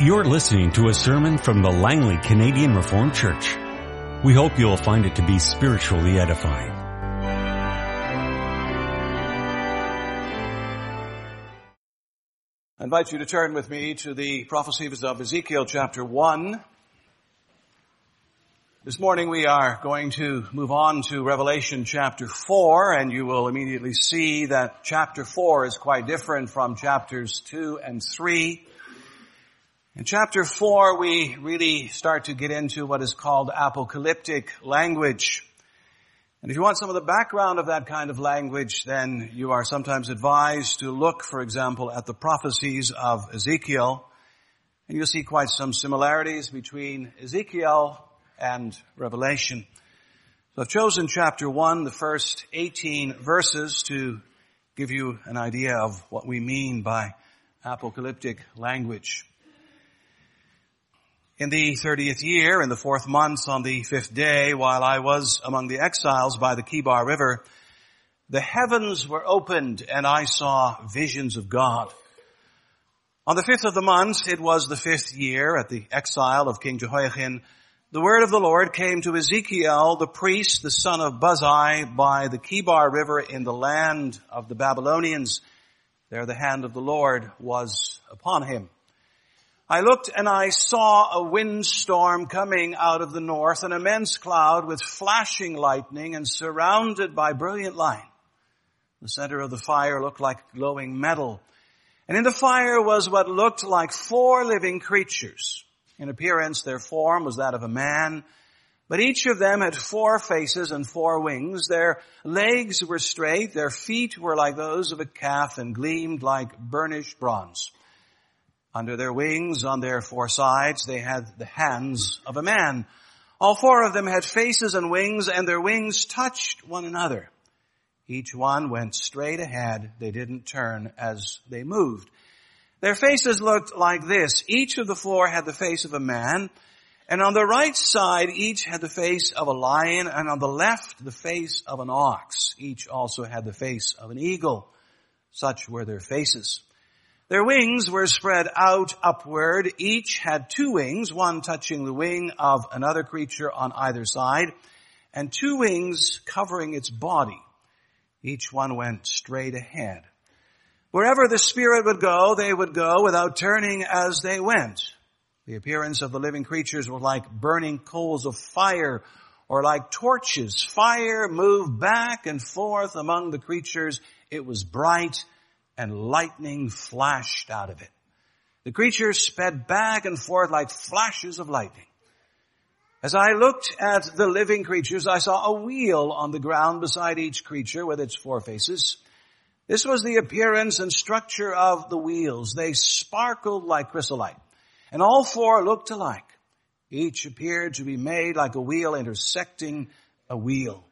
You're listening to a sermon from the Langley Canadian Reformed Church. We hope you'll find it to be spiritually edifying. I invite you to turn with me to the prophecies of Ezekiel chapter 1. This morning we are going to move on to Revelation chapter 4 and you will immediately see that chapter 4 is quite different from chapters 2 and 3. In chapter 4 we really start to get into what is called apocalyptic language. And if you want some of the background of that kind of language, then you are sometimes advised to look, for example, at the prophecies of Ezekiel. And you'll see quite some similarities between Ezekiel and Revelation. So I've chosen chapter 1, the first 18 verses to give you an idea of what we mean by apocalyptic language. In the 30th year, in the fourth month, on the fifth day, while I was among the exiles by the Kebar River, the heavens were opened and I saw visions of God. On the fifth of the month, it was the fifth year at the exile of King Jehoiachin, the word of the Lord came to Ezekiel, the priest, the son of Buzi, by the Kebar River in the land of the Babylonians. There the hand of the Lord was upon him. I looked and I saw a windstorm coming out of the north, an immense cloud with flashing lightning and surrounded by brilliant light. The center of the fire looked like glowing metal. And in the fire was what looked like four living creatures. In appearance, their form was that of a man, but each of them had four faces and four wings. Their legs were straight, their feet were like those of a calf and gleamed like burnished bronze. Under their wings, on their four sides, they had the hands of a man. All four of them had faces and wings, and their wings touched one another. Each one went straight ahead. They didn't turn as they moved. Their faces looked like this. Each of the four had the face of a man, and on the right side, each had the face of a lion, and on the left, the face of an ox. Each also had the face of an eagle. Such were their faces. Their wings were spread out upward. Each had two wings, one touching the wing of another creature on either side, and two wings covering its body. Each one went straight ahead. Wherever the Spirit would go, they would go without turning as they went. The appearance of the living creatures was like burning coals of fire or like torches. Fire moved back and forth among the creatures. It was bright and lightning flashed out of it. The creatures sped back and forth like flashes of lightning. As I looked at the living creatures, I saw a wheel on the ground beside each creature with its four faces. This was the appearance and structure of the wheels. They sparkled like chrysolite. And all four looked alike. Each appeared to be made like a wheel intersecting a wheel.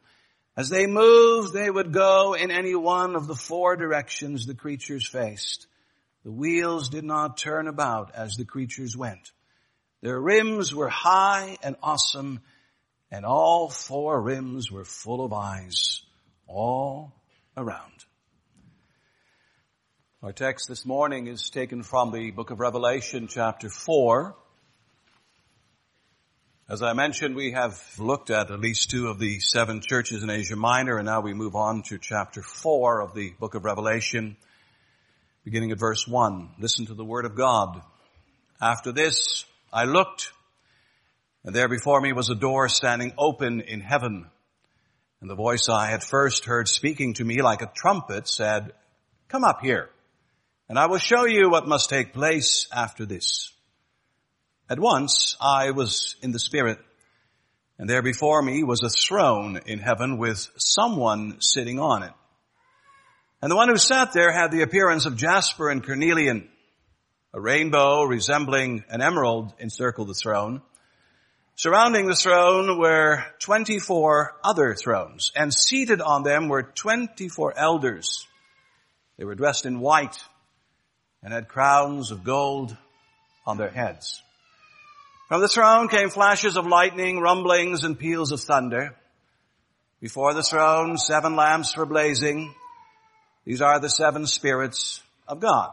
As they moved, they would go in any one of the four directions the creatures faced. The wheels did not turn about as the creatures went. Their rims were high and awesome, and all four rims were full of eyes all around. Our text this morning is taken from the book of Revelation chapter 4. As I mentioned, we have looked at at least two of the seven churches in Asia Minor, and now we move on to chapter four of the book of Revelation, beginning at verse one. Listen to the word of God. After this, I looked, and there before me was a door standing open in heaven. And the voice I had first heard speaking to me like a trumpet said, come up here, and I will show you what must take place after this. At once I was in the Spirit, and there before me was a throne in heaven with someone sitting on it. And the one who sat there had the appearance of jasper and carnelian. A rainbow resembling an emerald encircled the throne. Surrounding the throne were 24 other thrones, and seated on them were 24 elders. They were dressed in white and had crowns of gold on their heads. From the throne came flashes of lightning, rumblings, and peals of thunder. Before the throne, seven lamps were blazing. These are the seven spirits of God.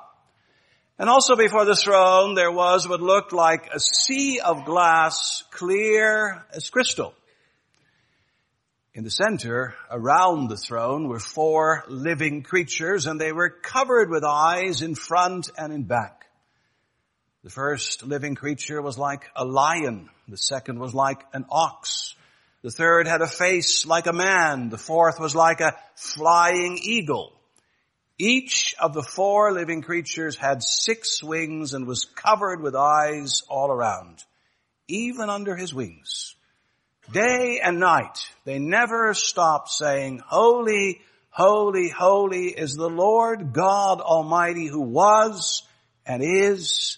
And also before the throne there was what looked like a sea of glass, clear as crystal. In the center, around the throne, were four living creatures and they were covered with eyes in front and in back. The first living creature was like a lion. The second was like an ox. The third had a face like a man. The fourth was like a flying eagle. Each of the four living creatures had six wings and was covered with eyes all around, even under his wings. Day and night, they never stopped saying, Holy, holy, holy is the Lord God Almighty who was and is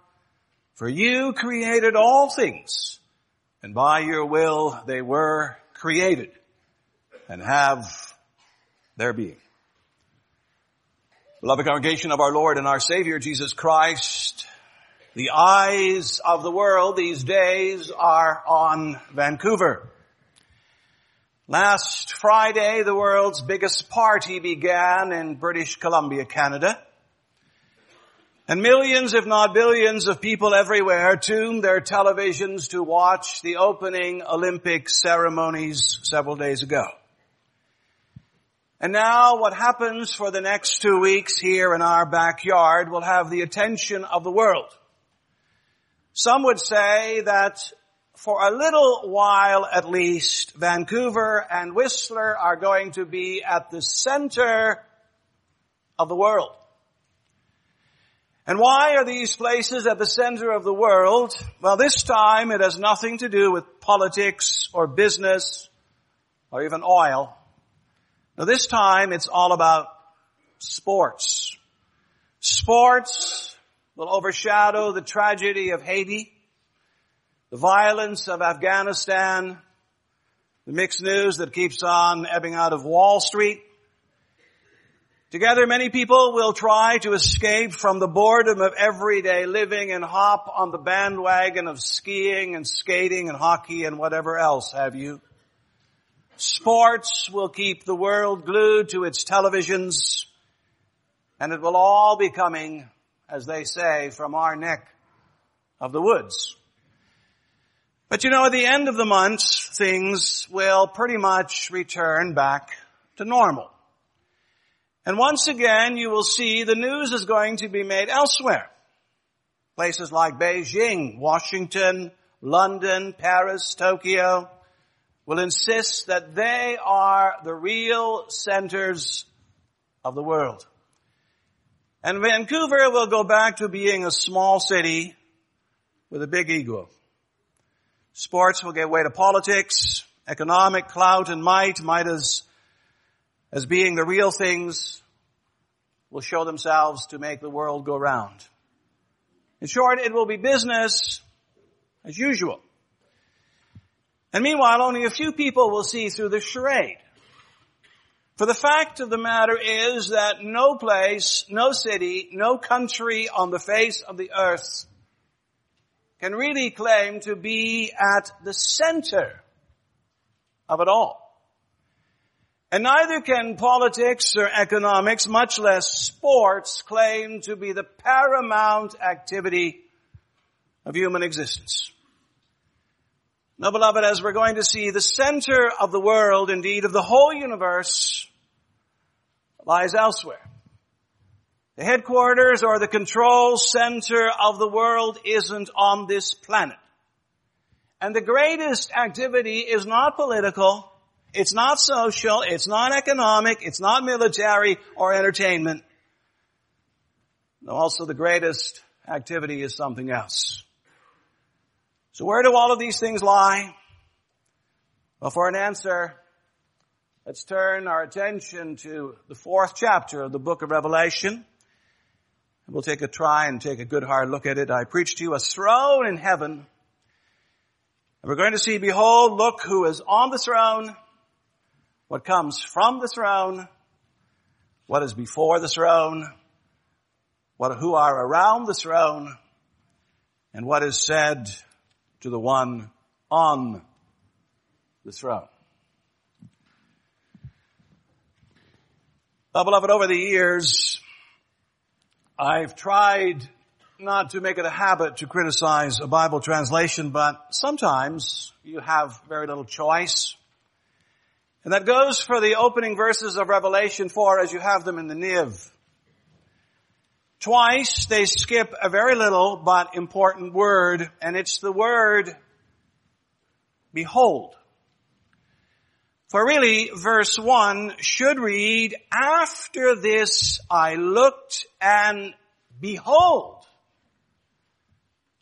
For you created all things and by your will they were created and have their being. Beloved congregation of our Lord and our Savior Jesus Christ, the eyes of the world these days are on Vancouver. Last Friday, the world's biggest party began in British Columbia, Canada. And millions, if not billions of people everywhere tuned their televisions to watch the opening Olympic ceremonies several days ago. And now what happens for the next two weeks here in our backyard will have the attention of the world. Some would say that for a little while at least, Vancouver and Whistler are going to be at the center of the world. And why are these places at the center of the world? Well, this time it has nothing to do with politics or business or even oil. Now this time it's all about sports. Sports will overshadow the tragedy of Haiti, the violence of Afghanistan, the mixed news that keeps on ebbing out of Wall Street, Together many people will try to escape from the boredom of everyday living and hop on the bandwagon of skiing and skating and hockey and whatever else have you. Sports will keep the world glued to its televisions and it will all be coming, as they say, from our neck of the woods. But you know, at the end of the month, things will pretty much return back to normal. And once again, you will see the news is going to be made elsewhere. Places like Beijing, Washington, London, Paris, Tokyo will insist that they are the real centers of the world. And Vancouver will go back to being a small city with a big ego. Sports will give way to politics, economic clout and might, might as as being the real things will show themselves to make the world go round. In short, it will be business as usual. And meanwhile, only a few people will see through the charade. For the fact of the matter is that no place, no city, no country on the face of the earth can really claim to be at the center of it all. And neither can politics or economics, much less sports, claim to be the paramount activity of human existence. Now beloved, as we're going to see, the center of the world, indeed of the whole universe, lies elsewhere. The headquarters or the control center of the world isn't on this planet. And the greatest activity is not political, it's not social, it's not economic, it's not military or entertainment. No, also the greatest activity is something else. So where do all of these things lie? Well, for an answer, let's turn our attention to the fourth chapter of the book of Revelation. We'll take a try and take a good hard look at it. I preach to you a throne in heaven. And we're going to see, behold, look who is on the throne, what comes from the throne, what is before the throne, what, who are around the throne, and what is said to the one on the throne. Well, beloved, over the years, I've tried not to make it a habit to criticize a Bible translation, but sometimes you have very little choice. And that goes for the opening verses of Revelation 4 as you have them in the NIV. Twice they skip a very little but important word, and it's the word behold. For really, verse 1 should read, After this I looked and behold,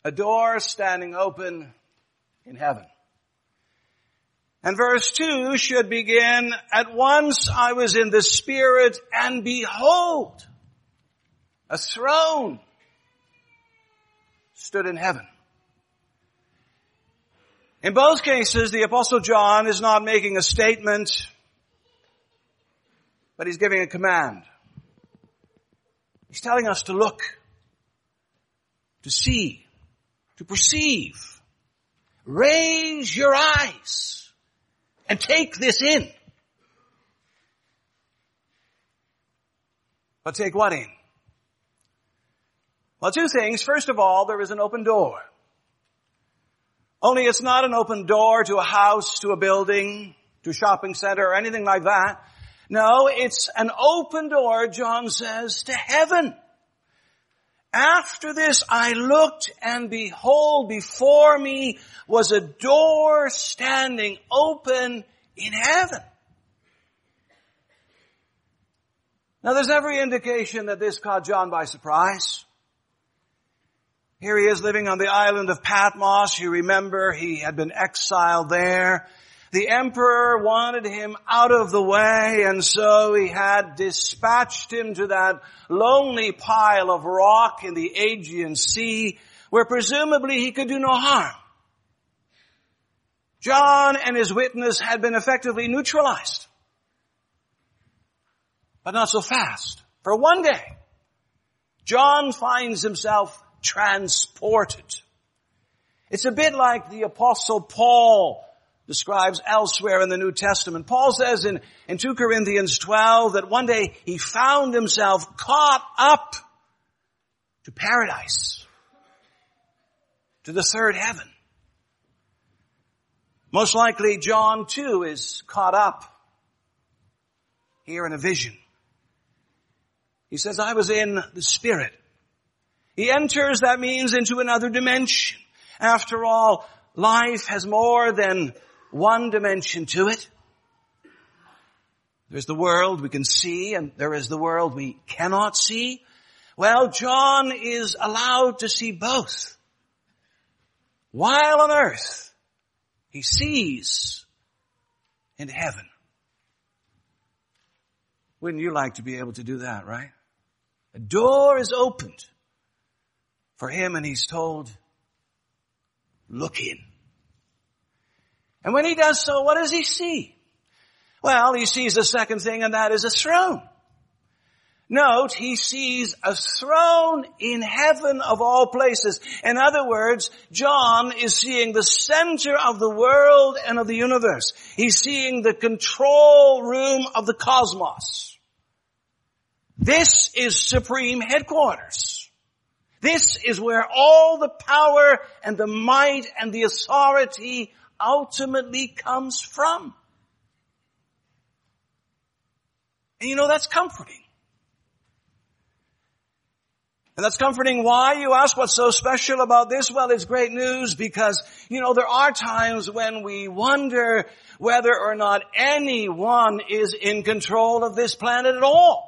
a door standing open in heaven. And verse 2 should begin, At once I was in the Spirit and behold, a throne stood in heaven. In both cases, the apostle John is not making a statement, but he's giving a command. He's telling us to look, to see, to perceive. Raise your eyes and take this in. But take what in? Well, two things. First of all, there is an open door. Only it's not an open door to a house, to a building, to a shopping center or anything like that. No, it's an open door, John says, to heaven. After this I looked and behold before me was a door standing open in heaven. Now there's every indication that this caught John by surprise. Here he is living on the island of Patmos. You remember he had been exiled there. The emperor wanted him out of the way and so he had dispatched him to that lonely pile of rock in the Aegean Sea where presumably he could do no harm. John and his witness had been effectively neutralized. But not so fast. For one day, John finds himself transported. It's a bit like the apostle Paul describes elsewhere in the New Testament. Paul says in, in 2 Corinthians 12 that one day he found himself caught up to paradise, to the third heaven. Most likely John too is caught up here in a vision. He says, I was in the Spirit he enters, that means, into another dimension. After all, life has more than one dimension to it. There's the world we can see and there is the world we cannot see. Well, John is allowed to see both. While on earth, he sees in heaven. Wouldn't you like to be able to do that, right? A door is opened for him and he's told, look in. And when he does so, what does he see? Well, he sees the second thing and that is a throne. Note, he sees a throne in heaven of all places. In other words, John is seeing the center of the world and of the universe. He's seeing the control room of the cosmos. This is supreme headquarters. This is where all the power and the might and the authority ultimately comes from. And you know, that's comforting. And that's comforting why you ask what's so special about this? Well, it's great news because, you know, there are times when we wonder whether or not anyone is in control of this planet at all.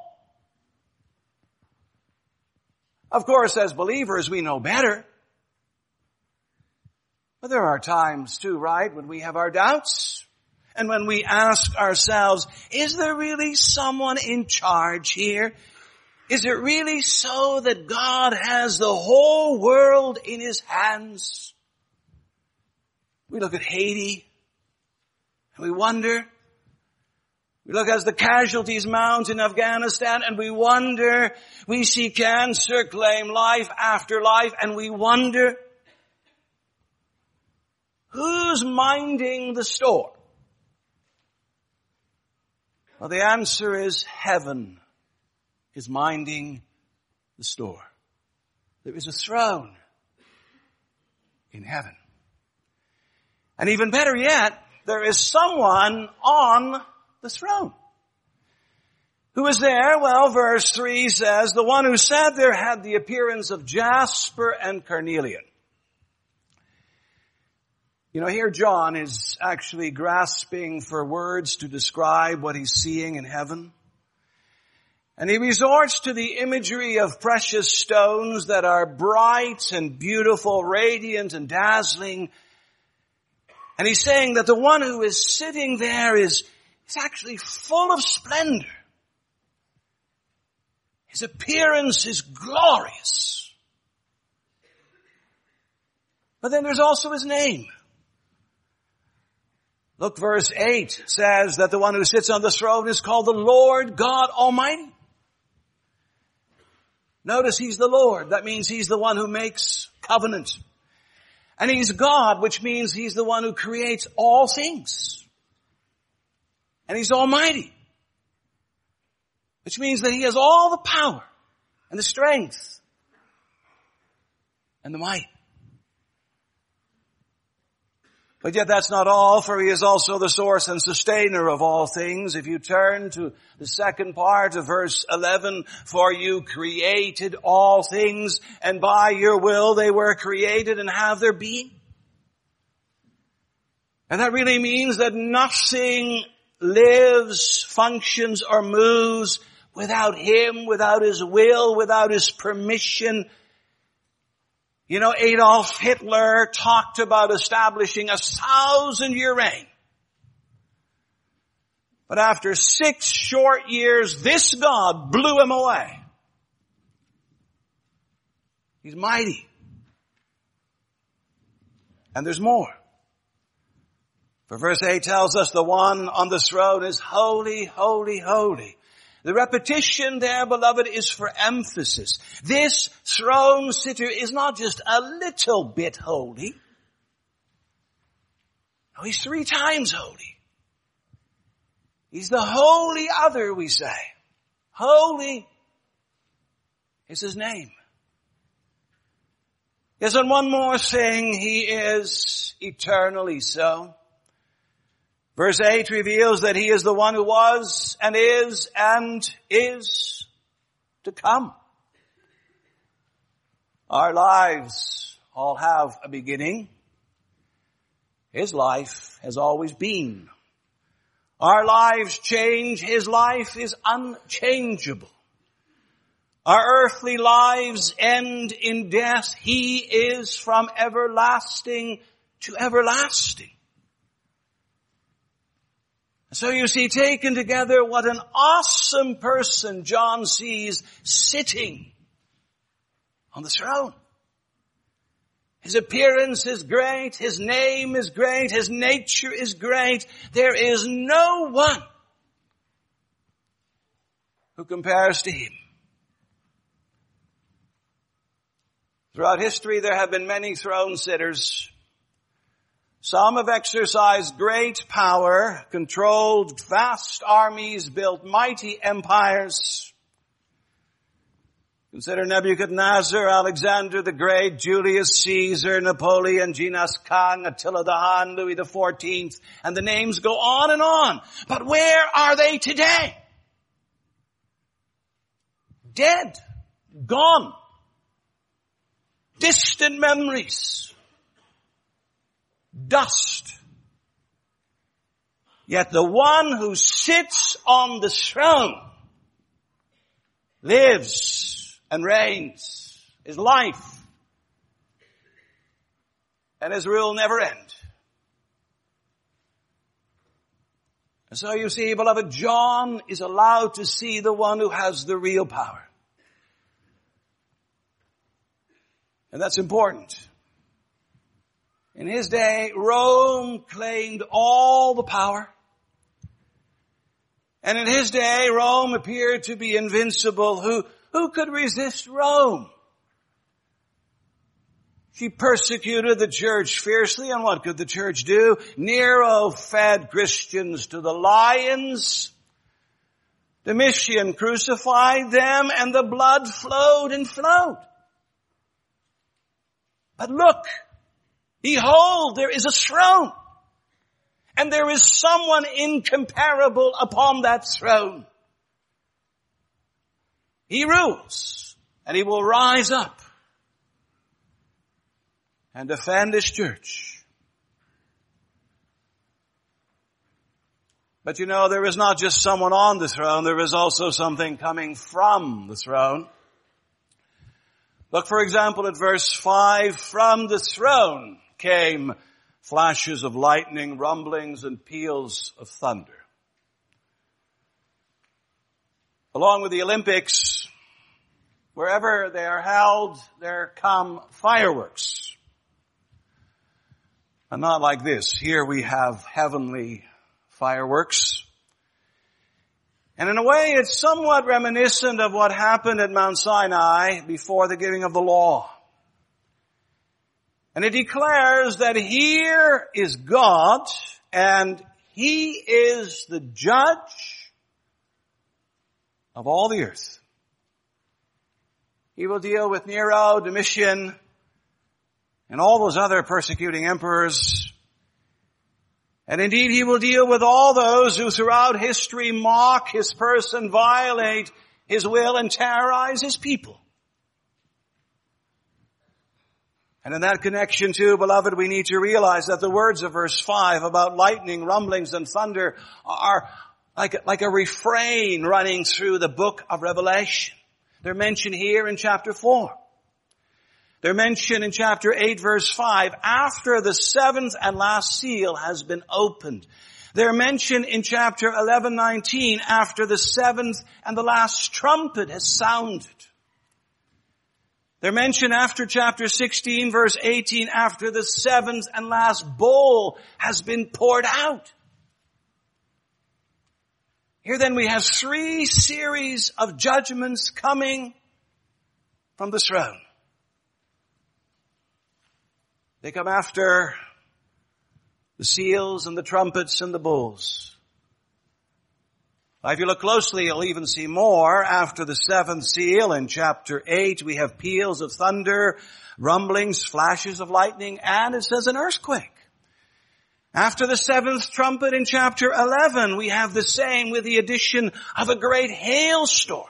Of course, as believers, we know better. But there are times too, right, when we have our doubts and when we ask ourselves, is there really someone in charge here? Is it really so that God has the whole world in his hands? We look at Haiti and we wonder. We look as the casualties mount in Afghanistan and we wonder. We see cancer claim life after life and we wonder. Who's minding the store? Well, the answer is heaven is minding the store. There is a throne in heaven. And even better yet, there is someone on the throne. Who is there? Well, verse 3 says, the one who sat there had the appearance of jasper and carnelian. You know, here John is actually grasping for words to describe what he's seeing in heaven. And he resorts to the imagery of precious stones that are bright and beautiful, radiant and dazzling. And he's saying that the one who is sitting there is, is actually full of splendor. His appearance is glorious. But then there's also his name. Look, verse 8 says that the one who sits on the throne is called the Lord God Almighty. Notice he's the Lord. That means he's the one who makes covenant. And he's God, which means he's the one who creates all things. And he's almighty. Which means that he has all the power and the strength and the might. But yet that's not all, for he is also the source and sustainer of all things. If you turn to the second part of verse 11, for you created all things, and by your will they were created and have their being. And that really means that nothing lives, functions, or moves without Him, without His will, without His permission, you know, Adolf Hitler talked about establishing a thousand year reign. But after six short years, this God blew him away. He's mighty. And there's more. For verse 8 tells us the one on the throne is holy, holy, holy. The repetition there, beloved, is for emphasis. This throne sitter is not just a little bit holy. No, he's three times holy. He's the holy other, we say. Holy is his name. Yes, and one more thing, he is eternally so. Verse 8 reveals that He is the one who was and is and is to come. Our lives all have a beginning. His life has always been. Our lives change. His life is unchangeable. Our earthly lives end in death. He is from everlasting to everlasting. So you see, taken together, what an awesome person John sees sitting on the throne. His appearance is great, his name is great, his nature is great. There is no one who compares to him. Throughout history there have been many throne sitters some have exercised great power, controlled vast armies, built mighty empires. Consider Nebuchadnezzar, Alexander the Great, Julius Caesar, Napoleon, Genghis Khan, Attila the Hun, Louis the Fourteenth, and the names go on and on. But where are they today? Dead. Gone. Distant memories dust. Yet the one who sits on the throne lives and reigns. His life and his rule never end. And so you see, beloved, John is allowed to see the one who has the real power. And that's important. In his day, Rome claimed all the power. And in his day, Rome appeared to be invincible. Who, who could resist Rome? She persecuted the church fiercely, and what could the church do? Nero fed Christians to the lions. Domitian crucified them, and the blood flowed and flowed. But look, behold, there is a throne, and there is someone incomparable upon that throne. He rules, and he will rise up and defend his church. But you know, there is not just someone on the throne, there is also something coming from the throne. Look for example at verse 5, from the throne came flashes of lightning, rumblings, and peals of thunder. Along with the Olympics, wherever they are held, there come fireworks. And not like this. Here we have heavenly fireworks. And in a way, it's somewhat reminiscent of what happened at Mount Sinai before the giving of the law. And it declares that here is God and He is the judge of all the earth. He will deal with Nero, Domitian, and all those other persecuting emperors. And indeed he will deal with all those who throughout history mock his person, violate his will, and terrorize his people. And in that connection too, beloved, we need to realize that the words of verse 5 about lightning, rumblings, and thunder are like like a refrain running through the book of Revelation. They're mentioned here in chapter 4. They're mentioned in chapter 8 verse 5 after the seventh and last seal has been opened. They're mentioned in chapter 11, 19 after the seventh and the last trumpet has sounded. They're mentioned after chapter 16 verse 18 after the seventh and last bowl has been poured out. Here then we have three series of judgments coming from the throne. They come after the seals and the trumpets and the bulls. If you look closely, you'll even see more. After the seventh seal in chapter 8, we have peals of thunder, rumblings, flashes of lightning, and it says an earthquake. After the seventh trumpet in chapter 11, we have the same with the addition of a great hailstorm.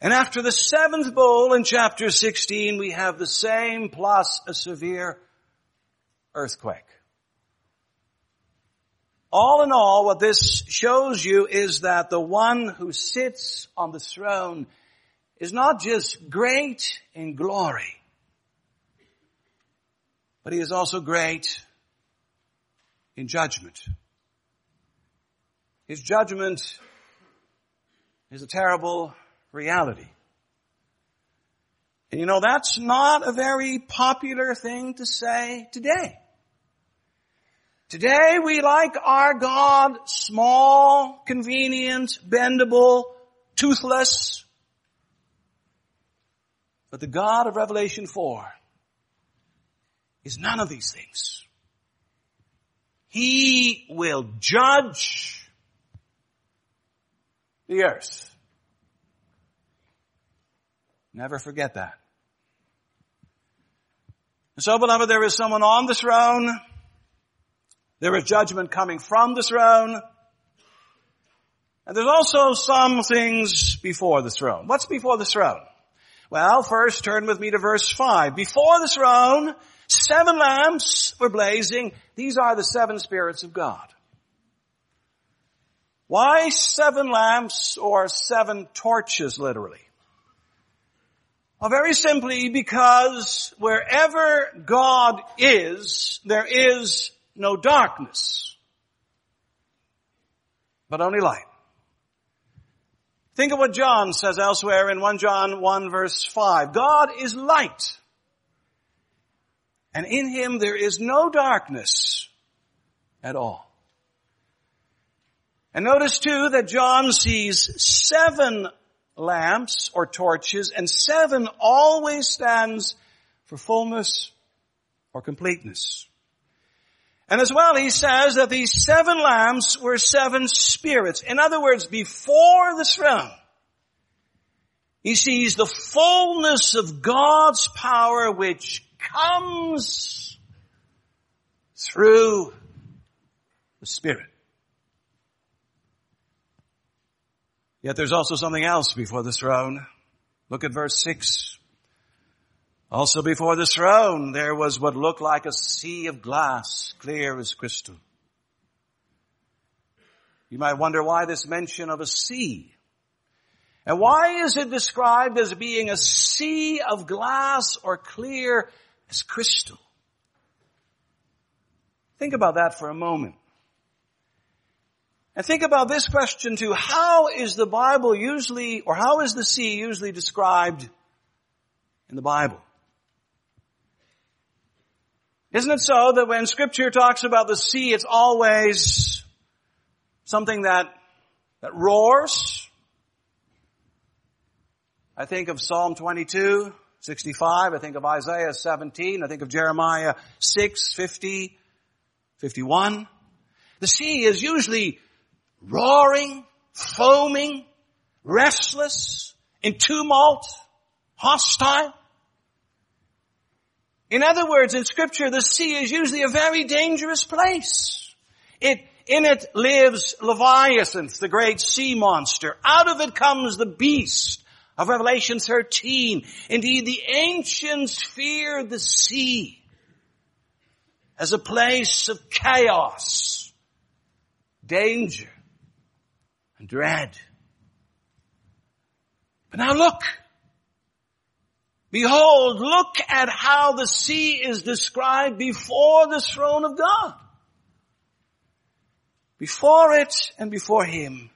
And after the seventh bowl in chapter 16, we have the same plus a severe earthquake. All in all, what this shows you is that the one who sits on the throne is not just great in glory, but he is also great in judgment. His judgment is a terrible reality. And you know, that's not a very popular thing to say today. Today we like our God small, convenient, bendable, toothless. But the God of Revelation 4 is none of these things. He will judge the earth. Never forget that. And so beloved, there is someone on the throne. There is judgment coming from the throne. And there's also some things before the throne. What's before the throne? Well, first turn with me to verse 5. Before the throne, seven lamps were blazing. These are the seven spirits of God. Why seven lamps or seven torches literally? Well, very simply because wherever God is, there is no darkness, but only light. Think of what John says elsewhere in 1 John 1 verse 5. God is light. And in him there is no darkness at all. And notice too that John sees seven lamps or torches and seven always stands for fullness or completeness. And as well, he says that these seven lamps were seven spirits. In other words, before the throne, he sees the fullness of God's power which comes through the Spirit. Yet there's also something else before the throne. Look at verse 6. Also before the throne there was what looked like a sea of glass, clear as crystal. You might wonder why this mention of a sea. And why is it described as being a sea of glass or clear as crystal? Think about that for a moment. And think about this question too. How is the Bible usually, or how is the sea usually described in the Bible? Isn't it so that when scripture talks about the sea, it's always something that, that roars? I think of Psalm 22, 65. I think of Isaiah 17. I think of Jeremiah 6, 50, 51. The sea is usually roaring, foaming, restless, in tumult, hostile. In other words, in scripture, the sea is usually a very dangerous place. It, in it lives Leviathan, the great sea monster. Out of it comes the beast of Revelation 13. Indeed, the ancients feared the sea as a place of chaos, danger, and dread. But now look, Behold, look at how the sea is described before the throne of God. Before it and before Him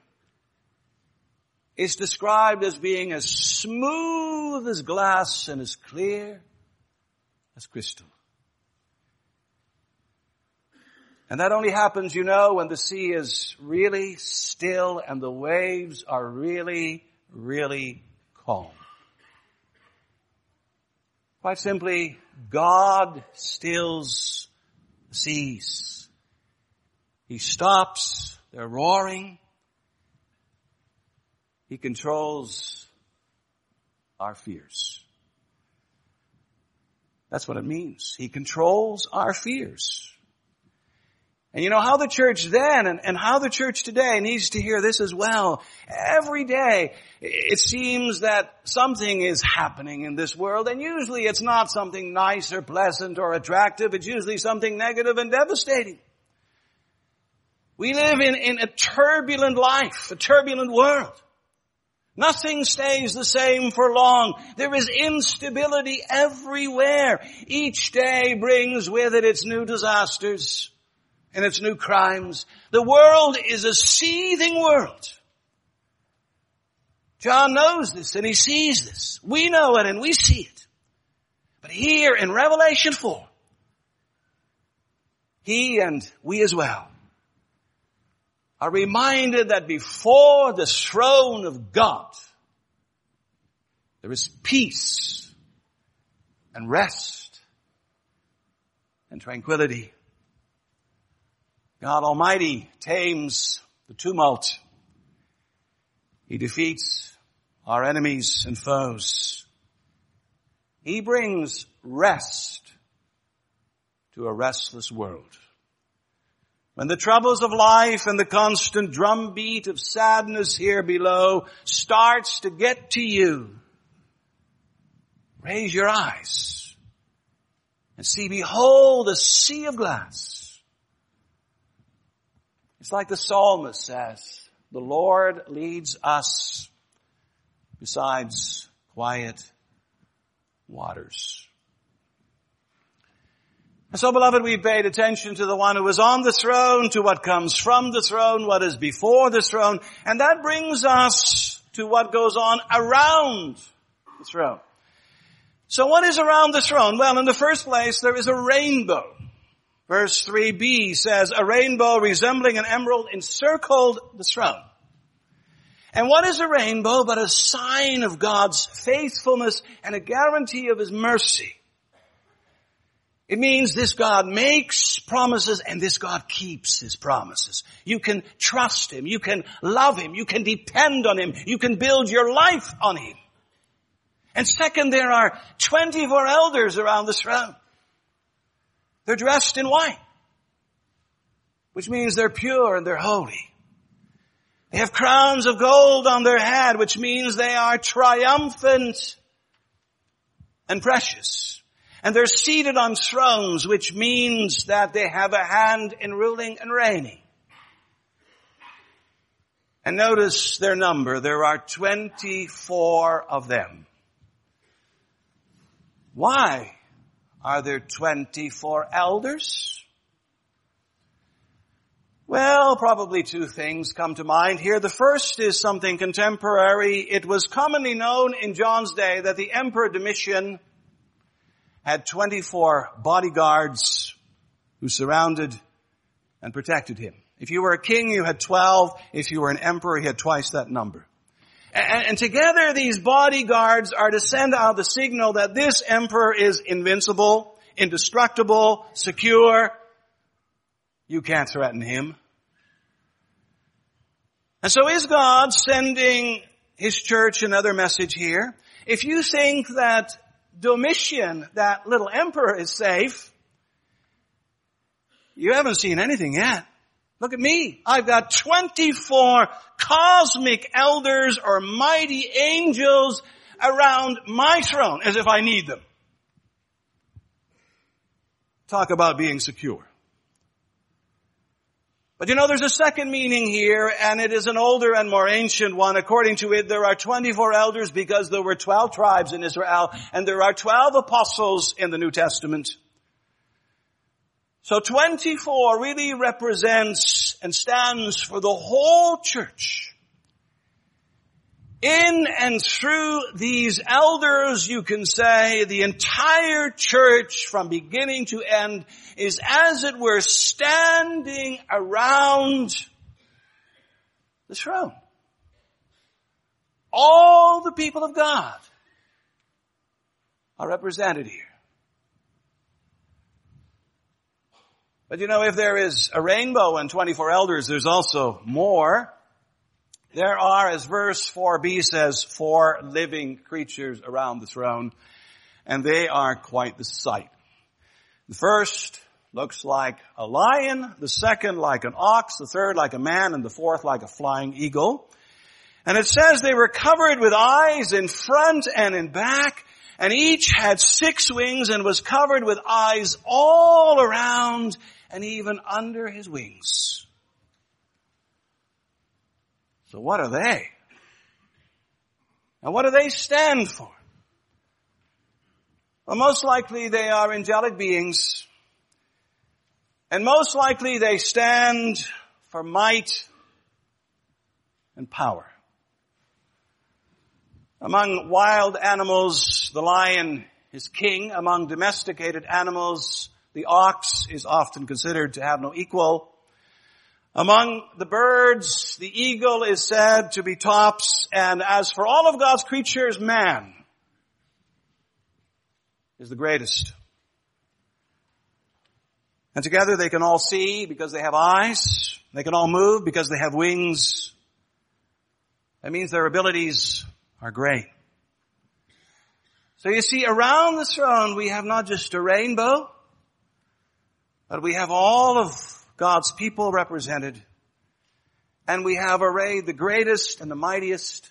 is described as being as smooth as glass and as clear as crystal. And that only happens, you know, when the sea is really still and the waves are really, really calm. Quite simply, God stills the seas. He stops their roaring. He controls our fears. That's what it means. He controls our fears. And you know how the church then and, and how the church today needs to hear this as well. Every day it seems that something is happening in this world and usually it's not something nice or pleasant or attractive. It's usually something negative and devastating. We live in, in a turbulent life, a turbulent world. Nothing stays the same for long. There is instability everywhere. Each day brings with it its new disasters and its new crimes. The world is a seething world. John knows this and he sees this. We know it and we see it. But here in Revelation 4, he and we as well are reminded that before the throne of God, there is peace and rest and tranquility. God Almighty tames the tumult. He defeats our enemies and foes. He brings rest to a restless world. When the troubles of life and the constant drumbeat of sadness here below starts to get to you, raise your eyes and see, behold, a sea of glass it's like the psalmist says, the Lord leads us besides quiet waters. And so beloved, we paid attention to the one who is on the throne, to what comes from the throne, what is before the throne, and that brings us to what goes on around the throne. So what is around the throne? Well, in the first place, there is a rainbow. Verse 3b says, a rainbow resembling an emerald encircled the throne. And what is a rainbow but a sign of God's faithfulness and a guarantee of His mercy? It means this God makes promises and this God keeps His promises. You can trust Him. You can love Him. You can depend on Him. You can build your life on Him. And second, there are 24 elders around the throne. They're dressed in white, which means they're pure and they're holy. They have crowns of gold on their head, which means they are triumphant and precious. And they're seated on thrones, which means that they have a hand in ruling and reigning. And notice their number. There are 24 of them. Why are there 24 elders? Well, probably two things come to mind here. The first is something contemporary. It was commonly known in John's day that the Emperor Domitian had 24 bodyguards who surrounded and protected him. If you were a king, you had 12. If you were an emperor, you had twice that number. And, and, together these bodyguards are to send out the signal that this emperor is invincible, indestructible, secure. You can't threaten him. And so is God sending his church another message here? If you think that Domitian, that little emperor, is safe, you haven't seen anything yet. Look at me. I've got 24 cosmic elders or mighty angels around my throne as if I need them. Talk about being secure. But you know, there's a second meaning here, and it is an older and more ancient one. According to it, there are 24 elders because there were 12 tribes in Israel, and there are 12 apostles in the New Testament. So 24 really represents and stands for the whole church. In and through these elders, you can say the entire church from beginning to end is as it were standing around the throne. All the people of God are represented here. But you know, if there is a rainbow and 24 elders, there's also more. There are, as verse 4b says, four living creatures around the throne, and they are quite the sight. The first looks like a lion, the second like an ox, the third like a man, and the fourth like a flying eagle. And it says they were covered with eyes in front and in back, and each had six wings and was covered with eyes all around and even under his wings. So what are they? And what do they stand for? Well, most likely they are angelic beings. And most likely they stand for might and power. Among wild animals, the lion is king. Among domesticated animals, the ox is often considered to have no equal. Among the birds, the eagle is said to be tops, and as for all of God's creatures, man is the greatest. And together they can all see because they have eyes. They can all move because they have wings. That means their abilities are great. So you see, around the throne we have not just a rainbow, but we have all of God's people represented. And we have arrayed the greatest and the mightiest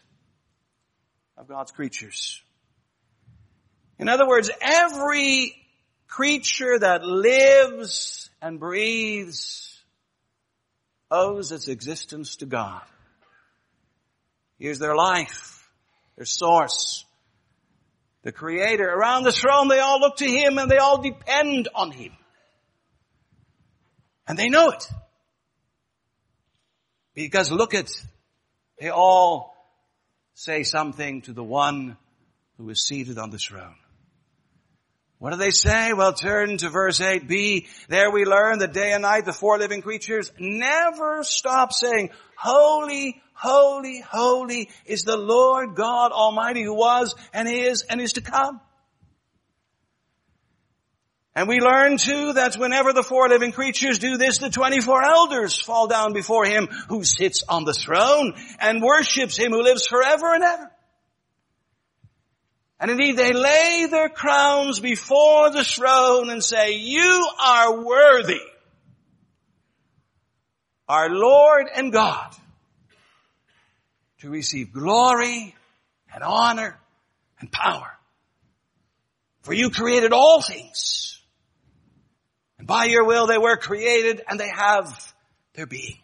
of God's creatures. In other words, every creature that lives and breathes owes its existence to God. Here's their life, their source, the creator. Around the throne they all look to Him and they all depend on Him. And they know it. Because look at, they all say something to the one who is seated on the throne. What do they say? Well, turn to verse 8b. There we learn that day and night the four living creatures never stop saying, Holy, holy, holy is the Lord God Almighty who was and is and is to come. And we learn too that whenever the four living creatures do this, the 24 elders fall down before him who sits on the throne and worships him who lives forever and ever. And indeed they lay their crowns before the throne and say, you are worthy, our Lord and God, to receive glory and honor and power. For you created all things by your will they were created and they have their being.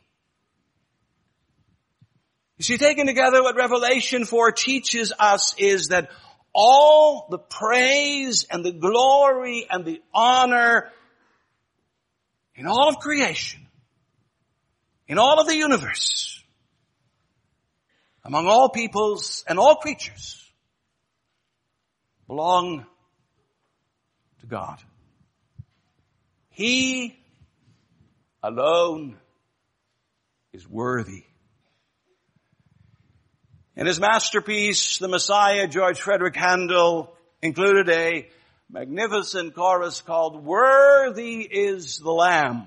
You see, taken together what Revelation 4 teaches us is that all the praise and the glory and the honor in all of creation, in all of the universe, among all peoples and all creatures, belong to God. He alone is worthy. In his masterpiece, The Messiah, George Frederick Handel included a magnificent chorus called Worthy is the Lamb.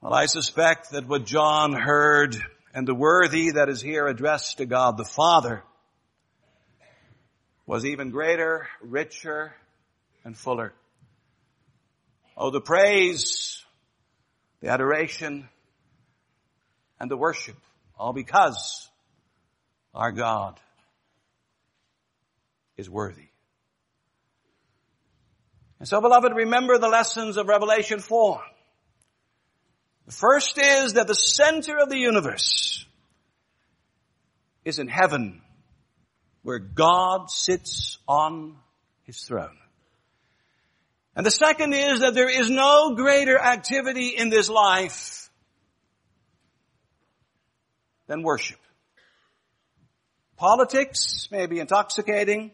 Well, I suspect that what John heard and the worthy that is here addressed to God the Father was even greater, richer, and fuller. Oh, the praise, the adoration, and the worship, all because our God is worthy. And so beloved, remember the lessons of Revelation 4. The first is that the center of the universe is in heaven where God sits on his throne. And the second is that there is no greater activity in this life than worship. Politics may be intoxicating.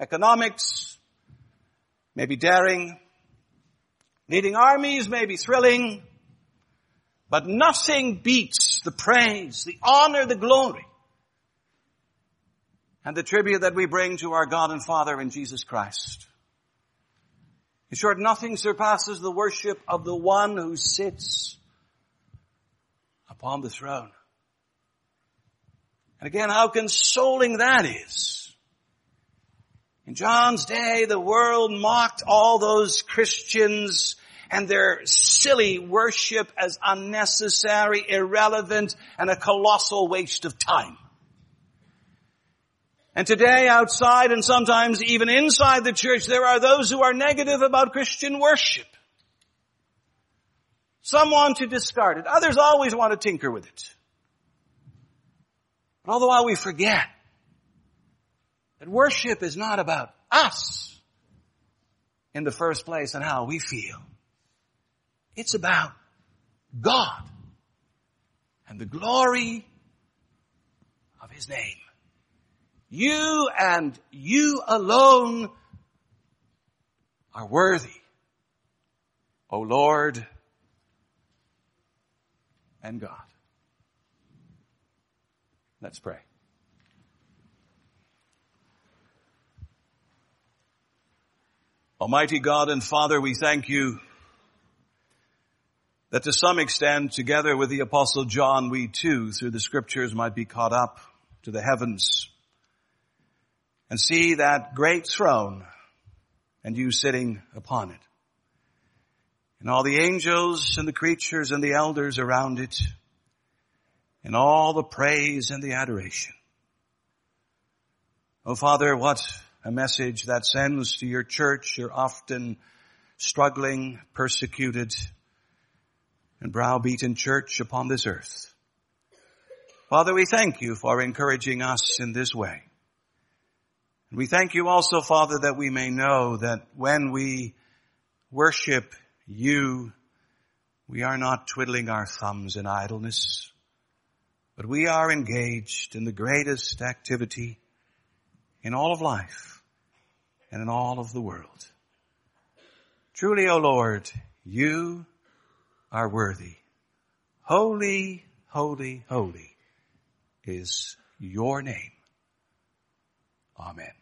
Economics may be daring. Leading armies may be thrilling. But nothing beats the praise, the honor, the glory, and the tribute that we bring to our God and Father in Jesus Christ. In short, nothing surpasses the worship of the one who sits upon the throne. And again, how consoling that is. In John's day, the world mocked all those Christians and their silly worship as unnecessary, irrelevant, and a colossal waste of time. And today outside and sometimes even inside the church, there are those who are negative about Christian worship. Some want to discard it. Others always want to tinker with it. But all the while we forget that worship is not about us in the first place and how we feel. It's about God and the glory of His name. You and you alone are worthy. O Lord and God. Let's pray. Almighty God and Father, we thank you that to some extent, together with the apostle John, we too, through the scriptures, might be caught up to the heavens and see that great throne and you sitting upon it. And all the angels and the creatures and the elders around it and all the praise and the adoration. Oh Father, what a message that sends to your church, your often struggling, persecuted, and browbeaten church upon this earth. Father, we thank you for encouraging us in this way. We thank you also, Father, that we may know that when we worship you, we are not twiddling our thumbs in idleness, but we are engaged in the greatest activity in all of life and in all of the world. Truly, O Lord, you are worthy. Holy, holy, holy is your name. Amen.